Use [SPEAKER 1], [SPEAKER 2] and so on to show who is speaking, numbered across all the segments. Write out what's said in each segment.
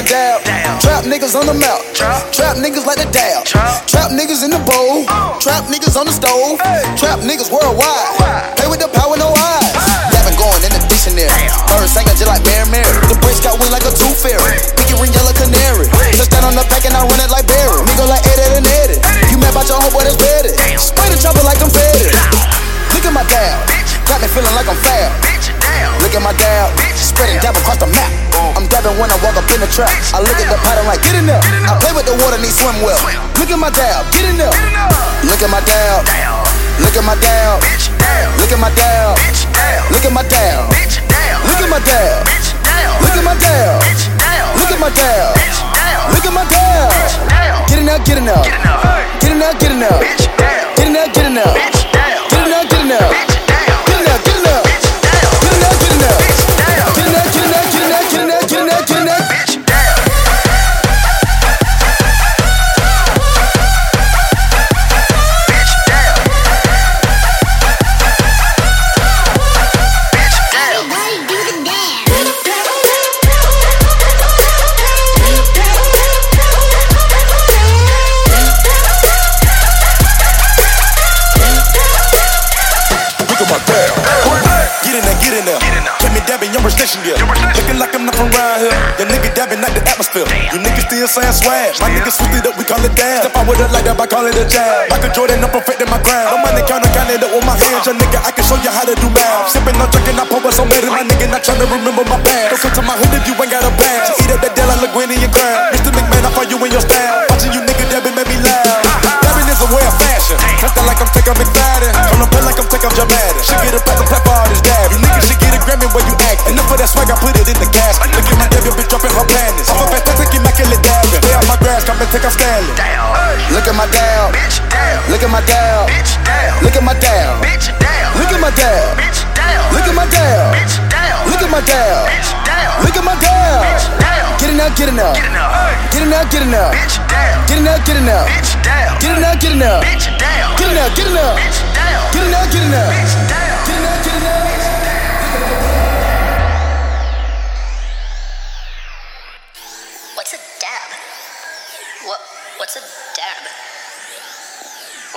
[SPEAKER 1] Trap niggas on the map. Trap niggas like the dab. Trap niggas in the bowl. Trap niggas on the stove. Trap niggas worldwide. Play with the power, no eyes. Dabbing going in the dictionary. Bird singing just like Mary Mary. The bridge got wings like a tooth fairy. Pinky ring yellow canary. Just stand on the pack and I run it like Barry. Go like Eddie and Eddie. You mad about your homeboy that's ready. Spray the chopper like I'm confetti. Look at my dab. Got me feeling like I'm fab. Look at my dab. Spreading dab across the map. I'm when I walk up in the trap. I look at the pattern like, get in there. I play with the water, need swim well. Look at my dab. Get in there. Look at my dab. Look at my dab. Look at my dab. Look at my dab. Look at my dab. Look at my dab. Look at my dab. Look at my dab. Get it now, get it now. Get it now, get it now. Get it now, get it now.
[SPEAKER 2] The
[SPEAKER 1] atmosphere. You niggas still saying swag. My niggas switched it up, we call it dab. Step out with it like that, I call it a jab. Michael Jordan, I'm perfecting my grind. No money counter, counting up with my hands. Your nigga, I can show you how to do math. Sipping on drinking, I pour us on better. My nigga, not trying to remember my past. Don't come to my hood if you ain't got a. So eat up that deal, I look in your crown. Mr. McMahon, I find you in your style. Watching you nigga dabbing made me laugh. Dabbing is a way of fashion. Nothing like I'm taking McFadden. On the play like I'm taking Jamadin. Should get a platinum plaque for all this dab. You niggas should get a Grammy where you act. And for that swag, I put it in the gas. I'm panties. I'm a fantastic, immaculate dabber. Stay out my grass, come and take a stanley. Down. Look at my down. Bitch, down. Look at my down. Bitch, down. Look at my down. Bitch, down. Look at my down. Bitch, down. Look at my down. Bitch, down. Look at my down. Bitch, down. Look at my down. Bitch, down. Get it up, get it up. Get it up, get it up. Bitch, down. Get it up, get it up. Bitch, down. Get it up, get it up. Bitch, down. Get it up, get it up. Bitch, down. Get it up, get it
[SPEAKER 3] up. Bitch, down.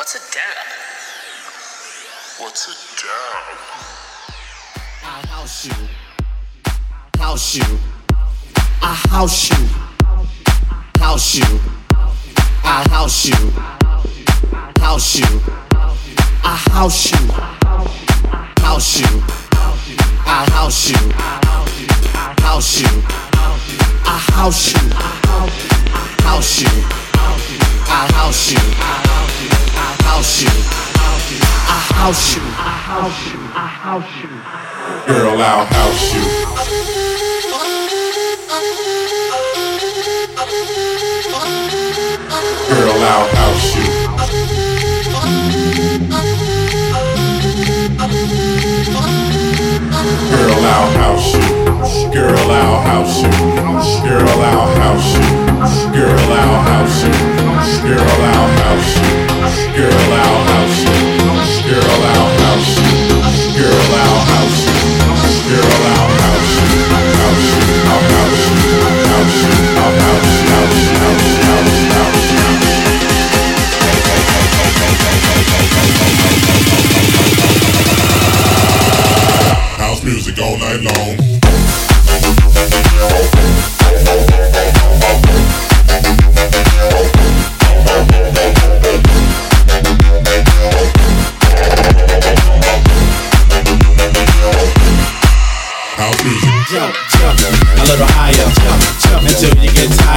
[SPEAKER 3] What's a dab?
[SPEAKER 4] What's a dab?
[SPEAKER 5] I house you. I house you. I house you. House you. I house you. House you. I house you. House you. I house you. I house you. I house you. House you. I house you. I house you. I house you. I house you.
[SPEAKER 6] I'll house you. Girl, I'll house you. Girl, I'll house you. Girl, I'll house you. Girl, I'll house you. Girl, I'll house you. Girl, I'll house you. Girl out house. Girl out house. Girl out house. Girl out house. Girl out house. House. Out house. House. Out house. House. House. House. House. House music all night long.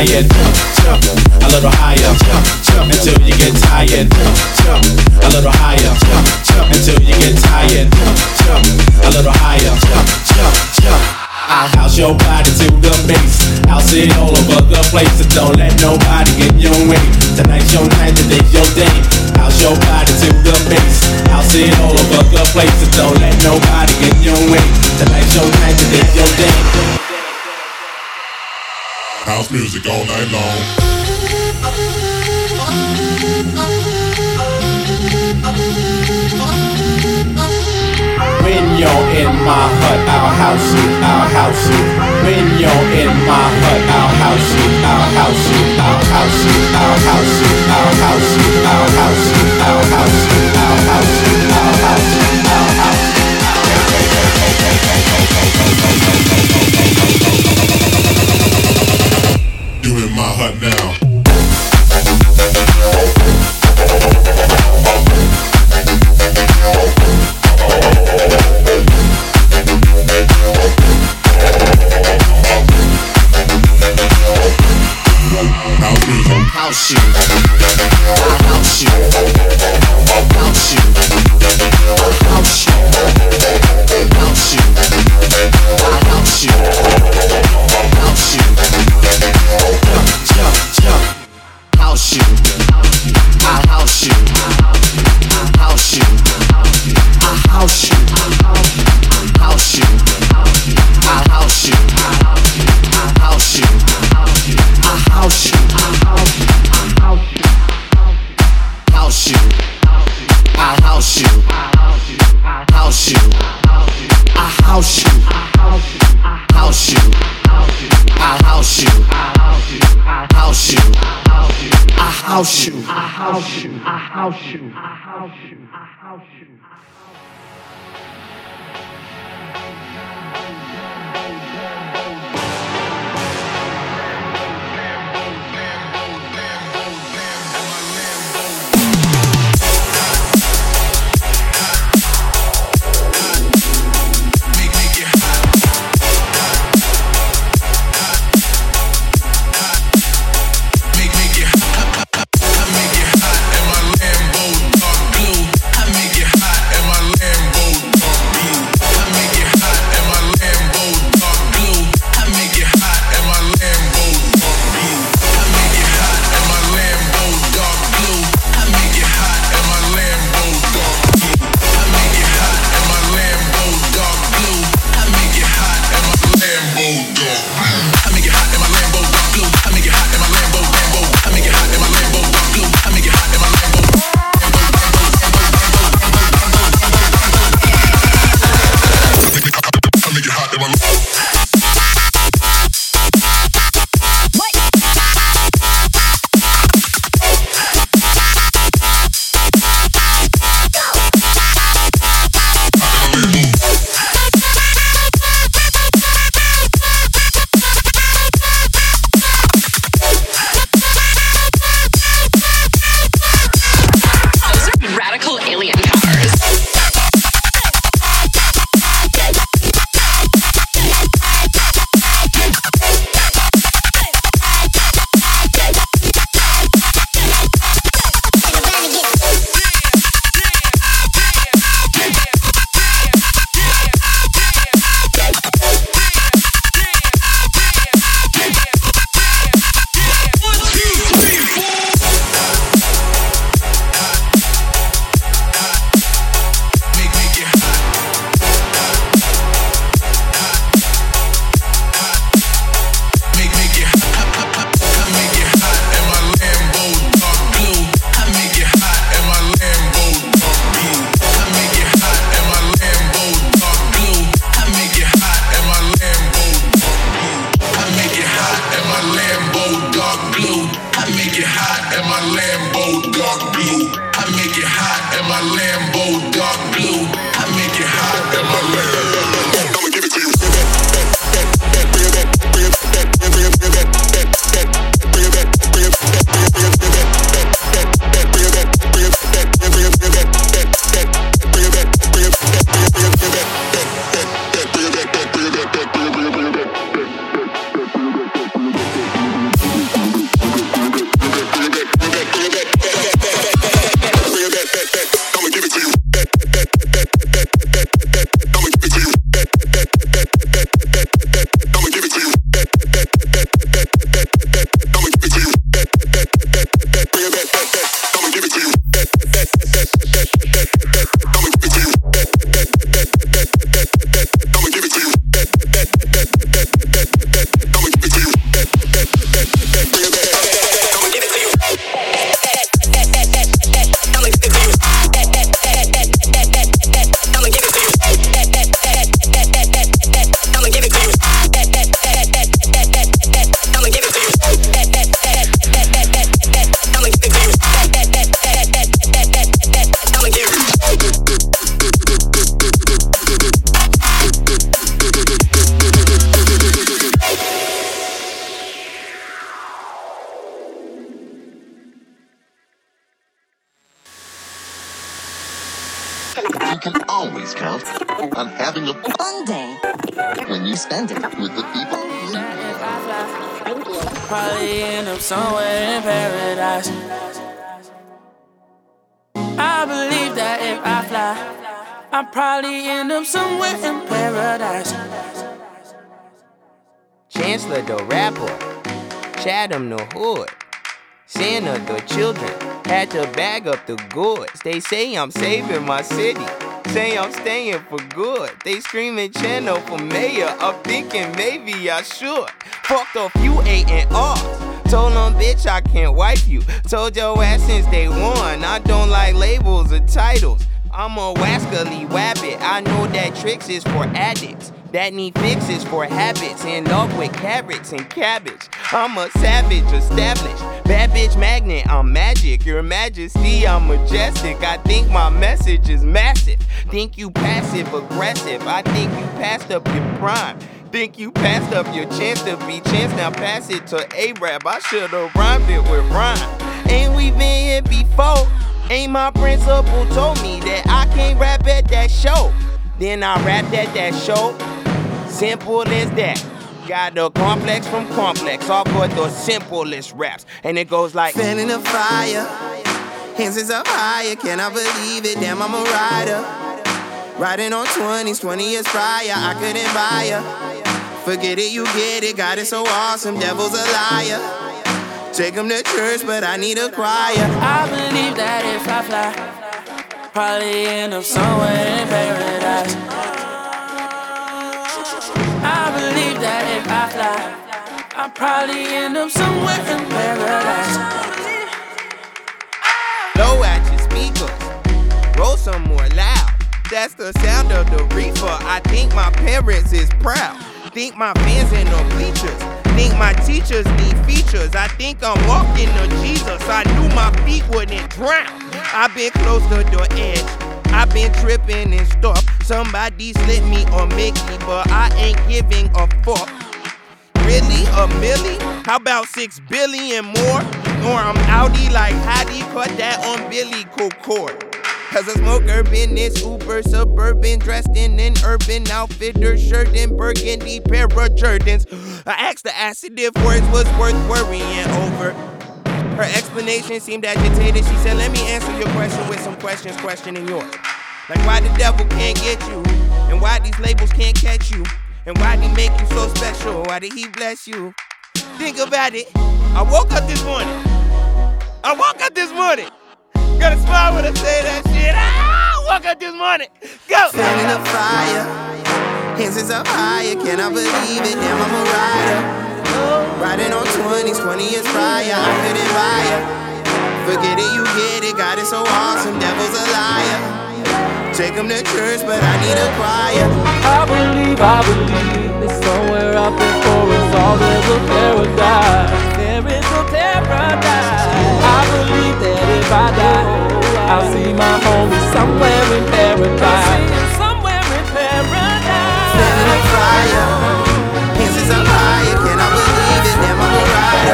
[SPEAKER 5] Tired, jump, a little higher, jump, until you get tired, jump, a little higher, jump, until you get tired, jump, a little higher, jump, jump. I'll house your body to the bass. I'll sit all over the place. So don't let nobody get your way. Tonight's your night, today's your day. House your body to the bass. I'll sit all over the place. So don't let nobody get your way. Tonight's your night, today's your day.
[SPEAKER 6] House music all night long.
[SPEAKER 5] When you're in my hut, I'll house you, I'll house you. When you're in my hut, I'll house you, I'll house you, I'll house you, I'll house you, I'll house you,
[SPEAKER 7] always counts on having a
[SPEAKER 2] Fun day.
[SPEAKER 7] when you spend it with the people.
[SPEAKER 8] Probably end up somewhere in paradise. I believe that if I fly, I'll probably end up somewhere in paradise.
[SPEAKER 9] Chancellor the rapper, Chatham the hood, Santa the children, had to bag up the goods. They say I'm saving my city, say I'm staying for good. They screaming Chano for mayor, I'm thinking maybe I should. Fucked off you A&R's. Told them, bitch, I can't wipe you. Told your ass since day one, I don't like labels or titles. I'm a wascally wabbit. I know that tricks is for addicts. That need fixes for habits. In love with carrots and cabbage. I'm a savage, established. Bad bitch magnet, I'm magic. Your majesty, I'm majestic. I think my message is massive. Think you passive aggressive. I think you passed up your prime. Think you passed up your chance to be chance. Now pass it to A-Rap. I should've rhymed it with rhyme. Ain't we been here before? Ain't my principal told me that I can't rap at that show. Then I rapped at that show. Simple as that. Got the complex from complex. All for the simplest raps. And it goes like
[SPEAKER 10] Fanning the fire, hands is up higher. Can I believe it? Damn, I'm a rider. Riding on 20s, 20 years prior. I couldn't buy her. Forget it, you get it. God is so awesome. Devil's a liar. Take him to church, but I need a choir.
[SPEAKER 8] I believe that if I fly, probably end up somewhere in paradise. I believe that if I fly, I'll probably end up somewhere in paradise.
[SPEAKER 9] Blow at your speakers. Roll some more loud. That's the sound of the reefer. I think my parents is proud. Think my fans in the bleachers. Think my teachers need features. I think I'm walking to Jesus. I knew my feet wouldn't drown. I've been close to the edge. I've been tripping and stuff. Somebody slip me or Mickey, but I ain't giving a fuck. Really? A milli? How about six billion more? Or I'm outie like Hattie, cut that on Billy Cord. Cause I smoke urban, it's Uber suburban, dressed in an urban outfitter, shirt and burgundy pair of Jordans. I asked the acid if words was worth worrying over. Her explanation seemed agitated. She said, Let me answer your question with some questions questioning yours. Like why the devil can't get you, and why these labels can't catch you, and why he make you so special, why did he bless you? Think about it. I woke up this morning. I woke up this morning. Gotta smile when I say that shit. I woke up this morning. Go.
[SPEAKER 10] Fanning the fire, hands is up higher. Can I believe it? Damn, I'm a rider. Riding on 20s, 20 years prior. I couldn't buy. Forget it, you get it. God is so awesome. Devil's a liar. Take him to church, but I need a choir.
[SPEAKER 8] I believe, I believe that somewhere out there for us all there's a paradise. There is a paradise. I believe that if I die, I'll see my homie somewhere in paradise.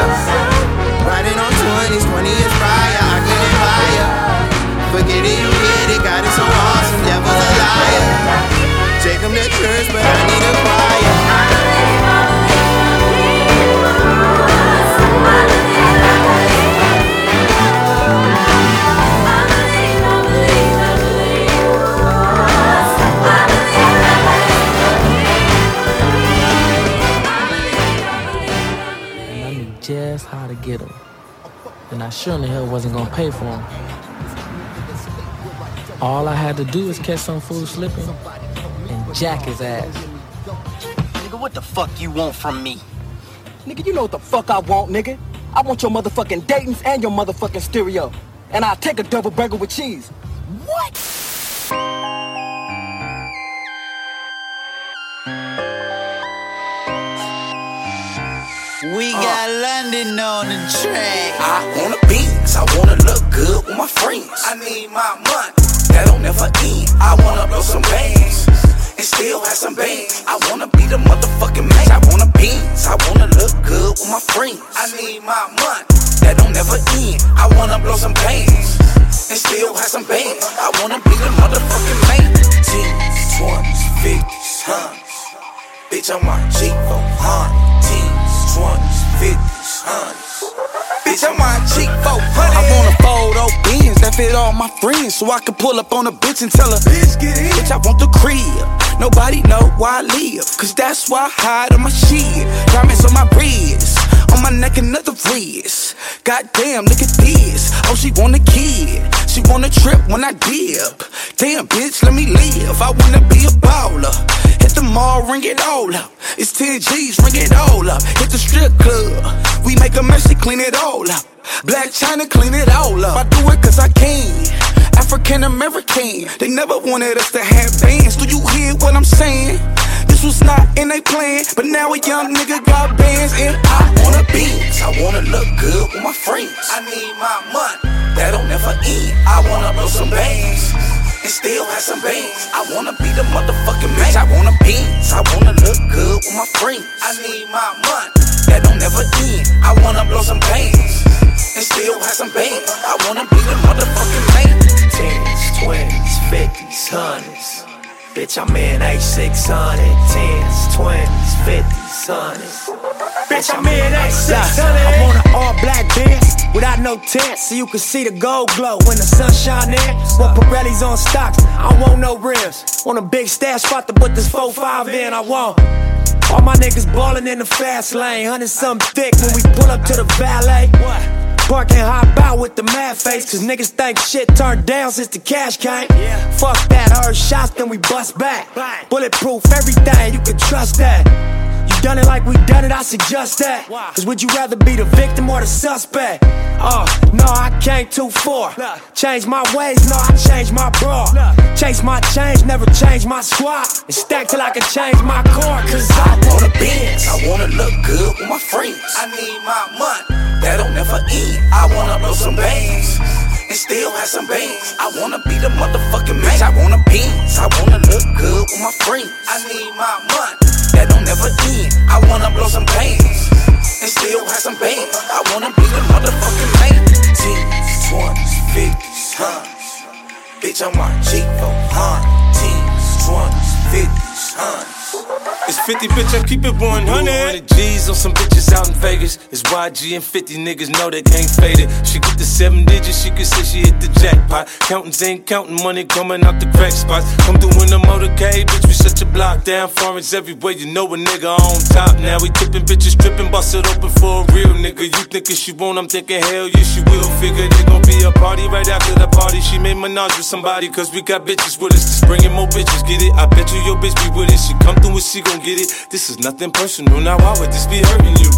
[SPEAKER 10] Rider.
[SPEAKER 11] Sure in the hell wasn't gonna pay for them. All I had to do was catch some fool slipping and jack his ass.
[SPEAKER 12] Nigga, what the fuck you want from me?
[SPEAKER 13] Nigga, you know what the fuck I want, nigga. I want your motherfucking Dayton's and your motherfucking stereo. And I'll take a double burger with cheese. What?
[SPEAKER 14] We uh. got London on the track.
[SPEAKER 15] I wanna Benz, I wanna look good with my friends. I need my money, that don't never end. I wanna blow some bands and still have some bands. I wanna be the motherfucking man. I wanna Benz, I wanna look good with my friends. I need my money, that don't never end. I wanna blow some bands and still have some bands. I wanna be the motherfucking man. fifties, hundreds. Bitch, I'm my G for hundred, teens, twenties, fifties, hundreds. Bitch, I'm on for hundred.
[SPEAKER 16] I want a photo Benz that fit all my friends, so I can pull up on a bitch and tell her, bitch, get in. Bitch, I want the crib. Nobody know why I live, cause that's why I hide on my shit. Diamonds on my wrist, on my neck another wrist. Goddamn, look at this. Oh, she want a kid. She want a trip when I dip. Damn, bitch, let me live. I wanna be a baller. Hit the mall, ring it all up. It's 10 G's, ring it all up. Hit the strip club. We make a mess, clean it all up. Blac Chyna, clean it all up. I do it cause I can. African American. They never wanted us to have bands. Do you hear what I'm saying? This was not in they plan, but now a young nigga got bands and I
[SPEAKER 15] wanna Benz. I wanna look good with my friends. I need my money. That don't never end. I wanna blow some bands. And still have some bands. I wanna be the motherfucking man. I wanna Benz. I wanna look good with my friends. I need my money. That don't never end. I wanna blow some bands. And still have some bands. I wanna be the motherfucking man.
[SPEAKER 17] Tens, twenties, fifties, hundreds. Bitch, I'm in A600, tens, twenties, fifties, hundreds. Bitch, I'm in A600.
[SPEAKER 18] I want an all black Benz without no tent, so you can see the gold glow when the sun shine in. Want Pirellis on stocks, I want no rims. Want a big stash spot to put this 4-5 in, I want. All my niggas ballin' in the fast lane, hundred something thick when we pull up to the valet. What? Park and hop out with the mad face, cause niggas think shit turned down since the cash came. Fuck that, heard shots, then we bust back. Bulletproof, everything, you can trust that. Done it like we done it, I suggest that. Cause would you rather be the victim or the suspect? Oh, no, I can't too far. Change my ways, no, I change my bra. Chase my change, never change my squad. And stack till I can change my car, cause I
[SPEAKER 15] wanna Benz. I wanna look good with my friends. I need my money. That don't never end. I wanna blow some bands. And still have some bands. I wanna be the motherfucking man. I wanna Benz. I wanna look good with my friends. I need my money. That don't never end. I wanna blow some bands. And still have some bands. I wanna be the motherfucking man. Teens, twenties, fifties, hundreds. Bitch, I'm on G for hundred. Teens, twenties, fifties, hundreds.
[SPEAKER 19] It's 50, bitch, I keep it 100. 100 G's on some bitches out in Vegas. It's YG and 50 niggas know they can't fade it. She get the seven digits, she can say she hit the jackpot. Counting ain't counting money coming out the crack spots. Come through in the motorcade, bitch, we shut your block down. Foreigns everywhere, you know a nigga on top. Now we tipping bitches, tripping, bust it open for a real nigga. You thinking she won't, I'm thinking hell yeah, she will. Figure there's gonna be a party right after the party. She made menage with somebody, cause we got bitches with us. Just bringing more bitches, get it? I bet you your bitch be with it. She come through and she gon' get it. This is nothing personal, now why would this be hurting you?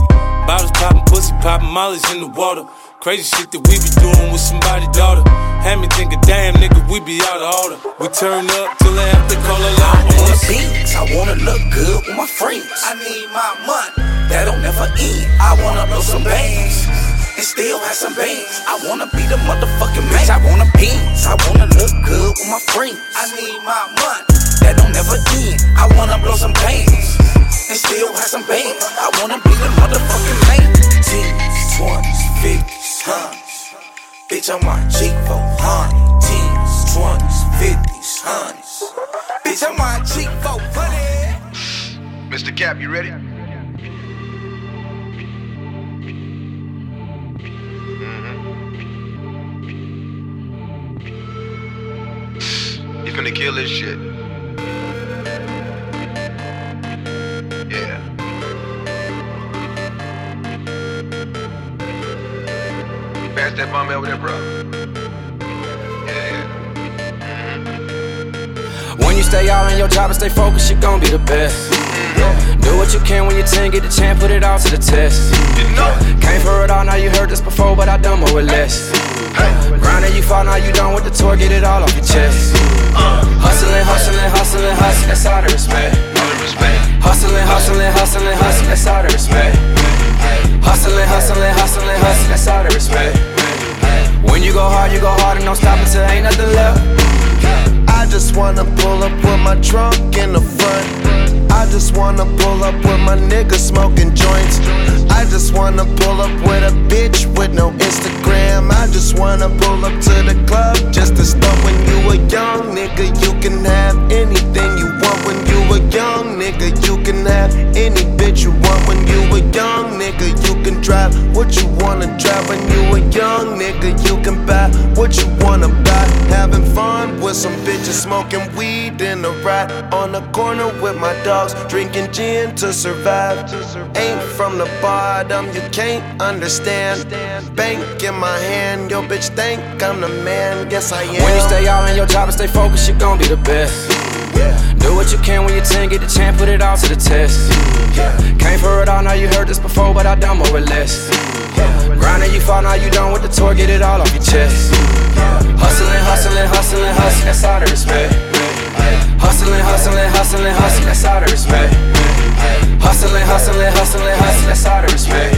[SPEAKER 19] Bottles popping, pussy popping, mollies in the water. Crazy shit that we be doing with somebody's daughter. Had me thinking, damn nigga, we be out of order. We turn up till they have to call a lot.
[SPEAKER 15] I wanna Benz, I wanna look good with my friends. I need my money, that don't never end. I wanna blow some bands. And still have some bands. I wanna be the motherfucking man. I wanna Benz. I wanna look good with my friends. I need my money. That don't never end. I wanna blow some bands. And still have some bands. I wanna be the motherfucking man. Teens, twenties, fifties, hundreds. Bitch, I'm on G for honey. Teens, twenties, fifties, hundreds. Bitch, I'm on G for honey.
[SPEAKER 20] Mr. Cap, you ready? Mm-hmm. Finna kill this shit. Yeah. Pass that bomb over there, bro.
[SPEAKER 8] When you stay all in your job and stay focused, you gon' be the best. Do what you can when you 10, get the chance, put it all to the test. Came for it all, now you heard this before, but I done more with less. Grinding, you fall, now you done with the tour, get it all off your chest. Uh. Hustling, hustling, hustling, hustling, that's all the respect. Hustling, hustling, hustling, hustling, that's all the respect. Hustling, hustling, hustling, hustling, that's all the respect. When you go hard, you go hard and don't stop until ain't nothing left.
[SPEAKER 21] I just wanna pull up with my trunk in the front. I just wanna pull up with my niggas smoking joints. I just
[SPEAKER 22] wanna pull up with a bitch with no Instagram. I just wanna pull up to the club just to start when you a young nigga. You can have anything you want when you a young nigga. You can have any bitch you want when you a young nigga. You can drive what you wanna drive when you a young nigga. You can buy what you wanna buy. Having fun with some bitches smoking weed in a ride on the corner with my dogs, drinking gin to survive. Ain't from the bottom, you can't understand. Bank in my hand, yo bitch think I'm the man. Yes I am.
[SPEAKER 23] When you stay all in your job and stay focused, you're gonna be the best. Do what you can when you're 10, get the chance, put it all to the test. Came for it all, now you heard this before, but I done more or less. Grinding, you fall, now you done with the tour, get it all off your chest. Hustling, hustling, hustling, hustling, that's all the respect. Hustling, hustling, hustling, hustling, that's all the respect. Hustling, hustling, hustling, hustling, that's all the respect.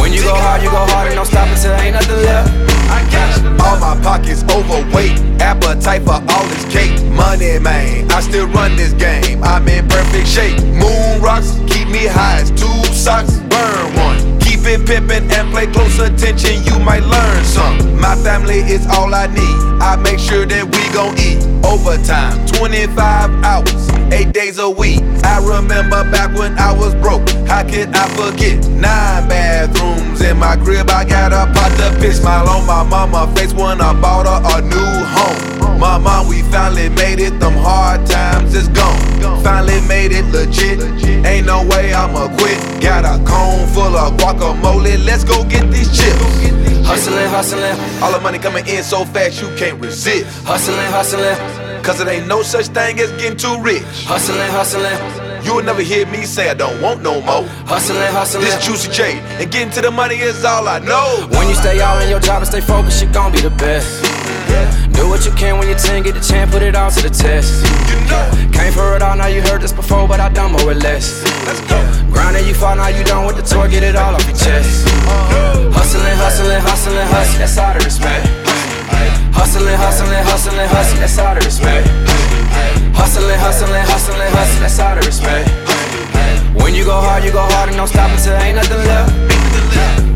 [SPEAKER 23] When you go hard, you go hard and don't stop until ain't nothing left.
[SPEAKER 24] I got it All my pockets overweight, appetite for all this cake. Money, man, I still run this game. I'm in perfect shape. Moon rocks keep me high as two socks. Burn one. And play close attention, you might learn some. My family is all I need. I make sure that we gon' eat. Overtime, 25 hours, 8 days a week. I remember back when I was broke. How could I forget? Nine bathrooms in my crib. I got a pot to piss. Smile on my mama face when I bought her a new home. Mama, we finally made it. Them hard times is gone. Finally made it legit. Ain't no way I'ma quit. Got a cone full of guacamole. Let's go get these chips.
[SPEAKER 23] Hustling, hustling.
[SPEAKER 24] All the money coming in so fast you can't resist.
[SPEAKER 23] Hustling, hustling.
[SPEAKER 24] Cause it ain't no such thing as getting too rich.
[SPEAKER 23] Hustling, hustling.
[SPEAKER 24] You'll never hear me say I don't want no more.
[SPEAKER 23] Hustling, hustling.
[SPEAKER 24] This Juicy J, and getting to the money is all I know.
[SPEAKER 23] When you stay all in your job and stay focused, you're gonna be the best. Do what you can when you're 10, get the chance, put it all to the test. You know. Came for it all, now you heard this before, but I done more or less.
[SPEAKER 24] Let's go.
[SPEAKER 23] Grinding, you fall, now you done with the tour, get it all off your chest. Uh-huh. Hustling, hustling, hustling, hustling, that's all the respect. Hustling, hustling, hustling, hustling, that's all the respect. Hustling, hustling, hustling, hustling, that's all the respect. When you go hard, you go hard and don't stop until ain't nothing left.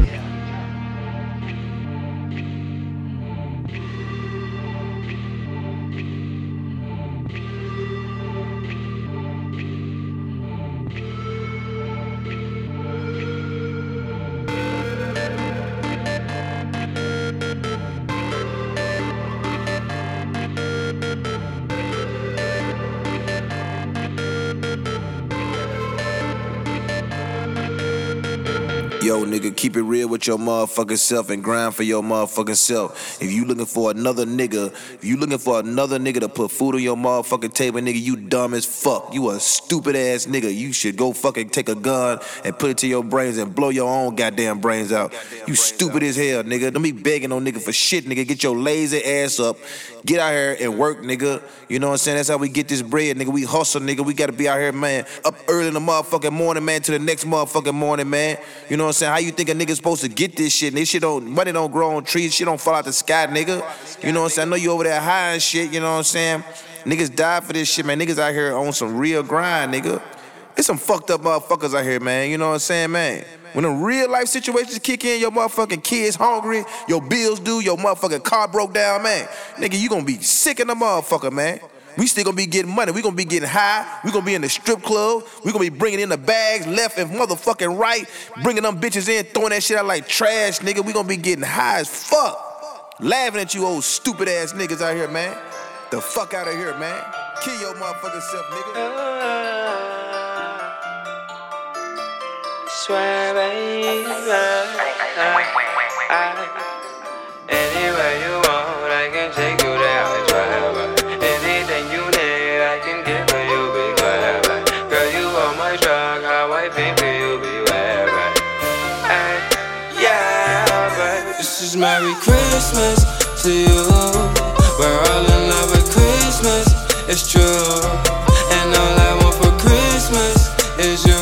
[SPEAKER 25] With your motherfucking self and grind for your motherfucking self. If you looking for another nigga, if you looking for another nigga to put food on your motherfucking table, nigga, you dumb as fuck. You a stupid ass nigga. You should go fucking take a gun and put it to your brains and blow your own goddamn brains out. You stupid as hell, nigga. Don't be begging on nigga for shit, nigga. Get your lazy ass up. Get out here and work, nigga. You know what I'm saying? That's how we get this bread, nigga. We hustle, nigga. We gotta be out here, man. Up early in the motherfucking morning, man, to the next motherfucking morning, man. You know what I'm saying? How you think a nigga supposed to get this shit? This shit don't money don't grow on trees, shit don't fall out the sky, nigga. You know what I'm saying? I know you over there high and shit, you know what I'm saying? Niggas die for this shit, man. Niggas out here on some real grind, nigga. There's some fucked up motherfuckers out here, man. You know what I'm saying, man? When the real life situations kick in, your motherfucking kids hungry, your bills due, your motherfucking car broke down, man. Nigga, you gonna be sick in the motherfucker, man. We still gonna be getting money. We gonna be getting high. We gonna be in the strip club. We gonna be bringing in the bags left and motherfucking right, bringing them bitches in, throwing that shit out like trash, nigga. We gonna be getting high as fuck, laughing at you old stupid ass niggas out here, man. The fuck out of here, man. Kill your motherfucking self, nigga.
[SPEAKER 26] Swear, baby. Anywhere you want, I can take you there.
[SPEAKER 27] Merry Christmas to you. We're all in love with Christmas, it's true. And all I want for Christmas is you.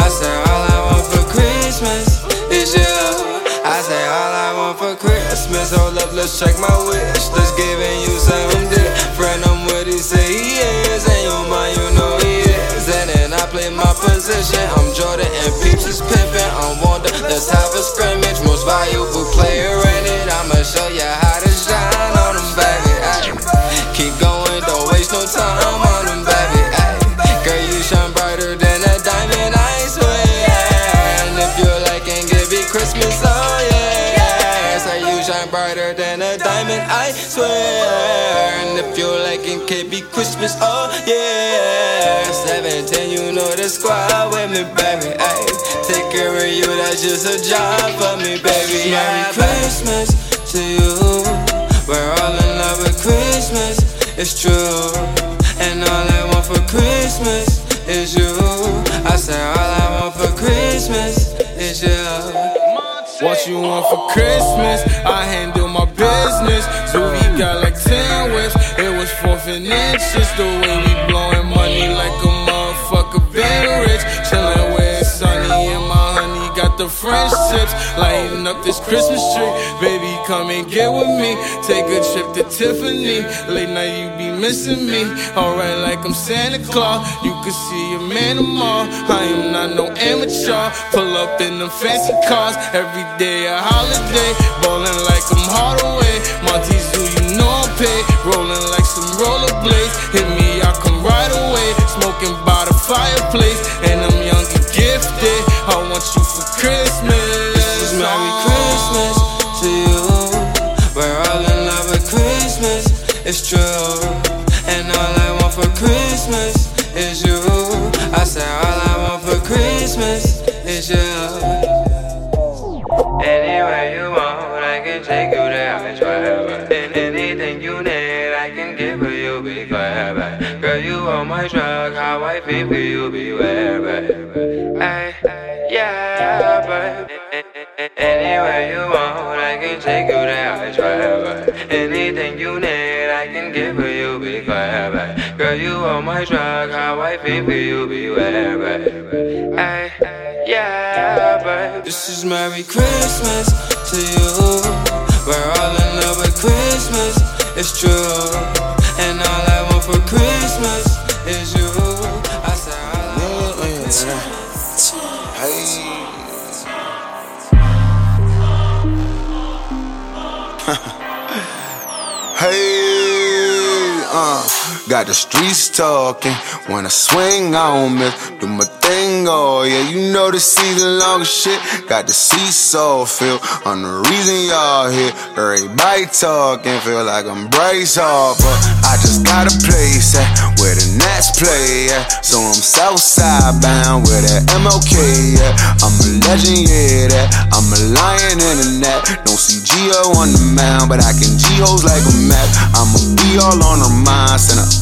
[SPEAKER 27] I say all I want for Christmas is you. I say all I want for Christmas. Oh, Hold up, let's check my wish. I'm Jordan and Peeps is pimping. I'm Wonder. Let's have a scrimmage. Most valuable player shine brighter than a diamond, I swear. And if you like and give me Christmas, oh yeah. 17, you know the squad with me, baby. Ay. Take care of you, that's just a job for me, baby. Merry Christmas to you. We're all in love with Christmas, it's true. And all I want for Christmas is you. I say all I want for Christmas is you.
[SPEAKER 28] What you want for Christmas? I handle my business. Zooey got like 10 whips. It was and inches. The way we blowing money like a French tips. Lighting up this Christmas tree. Baby, come and get with me. Take a trip to Tiffany. Late night, you be missing me. Alright, like I'm Santa Claus. You can see a man tomorrow. I am not no amateur. Pull up in them fancy cars. Every day a holiday. Ballin' like I'm Hardaway. Monty's do you know I'm paid. Rolling like some rollerblades. Hit me, I come right away. Smoking by the fireplace. And I'm young and gifted. I want you for Christmas.
[SPEAKER 27] This is Merry Christmas to you. We're all in love with Christmas, it's true. And all I want for Christmas is you. I say all I want for Christmas is you.
[SPEAKER 26] Anywhere you want, I can take you there. I try, and anything you need, I can give for you. Be glad, girl, you on my truck. How I feel for you, beware, but hey, yeah, but anywhere you want, I can take you there. I try, anything you need, I can give for you. Be glad, but girl, you on my truck. How I feel for you, beware, but hey, yeah, but
[SPEAKER 27] This is Merry Christmas to you. We're all in love with Christmas, it's true. And all I
[SPEAKER 21] got the streets talking. When I swing on me, do my thing, oh yeah. You know the season long shit. Got the seesaw feel. I'm the reason y'all here. Everybody talking, feel like I'm Bryce Harper. I just got a place at where the Nats play at. So I'm Southside bound where that MLK at. I'm a legend, yeah, that. I'm a lion in the net. Don't see Gio on the mound, but I can G-Hoes like a map. I'ma be all on her mind. A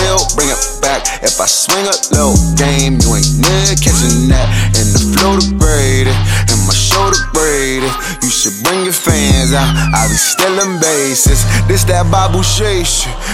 [SPEAKER 21] bill, bring it back. If I swing a little game, you ain't near catching that. And the flow degraded, and my shoulder braided. You should bring your fans out. I be stealing bases. This that Babu shit.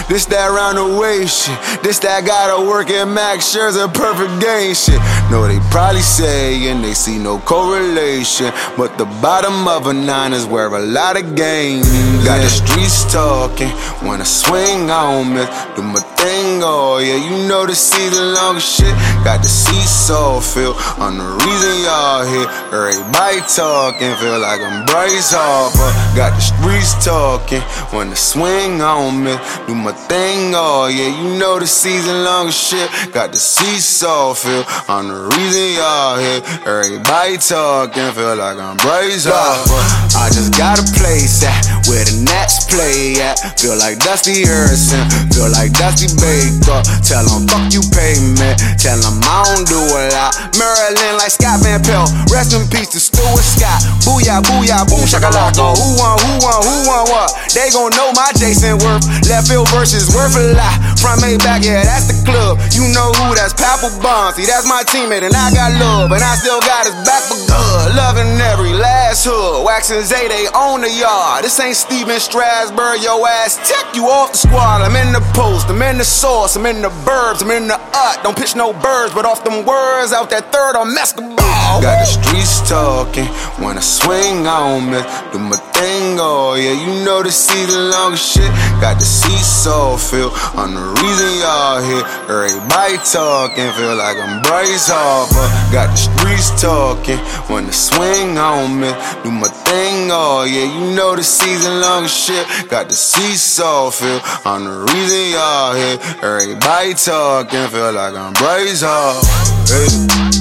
[SPEAKER 21] This that round the way shit. This that gotta work at Max Scherzer perfect game shit. No, they probably saying they see no correlation. But the bottom of a nine is where a lot of games. Got the streets talking when I swing on me. Do my thing, oh yeah, you know the season long shit. Got the seesaw feel. I'm the reason y'all here. Everybody talking, feel like I'm Bryce Harper. Uh, got the streets talking when I swing on me. Do my thing, oh yeah, you know the season long shit. Got the seesaw feel. I'm the reason y'all here. Everybody talking, feel like I'm Bryce Harper. Uh, I just got a place at where the Nats play at. Feel like Dusty Harrison, feel like Dusty Baker. Tell 'em fuck you payment. Tell 'em I don't do a lot. Maryland like Scott Van Pelt. Rest in peace to Stuart Scott. Booyah, booyah, boom, shakalaka. Who won, who won, who won what? They gon' know my Jayson Werth. Left field versus worth a lot. Front made back, yeah, that's the club. You know who, that's Papelbon. See, that's my teammate, and I got love. And I still got his back for good. Loving every last hood. Waxing Zay, they own the yard. This ain't Stephen Strasburg, yo ass. Check you off the squad. I'm in the post, I'm in the source, I'm in the burbs, I'm in the ut. Don't pitch no birds, but off them words out that third on Mescaball. Got the streets talking when I swing on me. Do my thing, oh yeah, you know the season long shit. Got the seesaw feel, I'm the reason y'all here. Everybody talking, feel like I'm Bryce Harper. Got the streets talking, when the swing on me. Do my thing, oh yeah, you know the season long shit. Got the seesaw feel, I'm the reason y'all here. Everybody talking, feel like I'm Harper. Hey.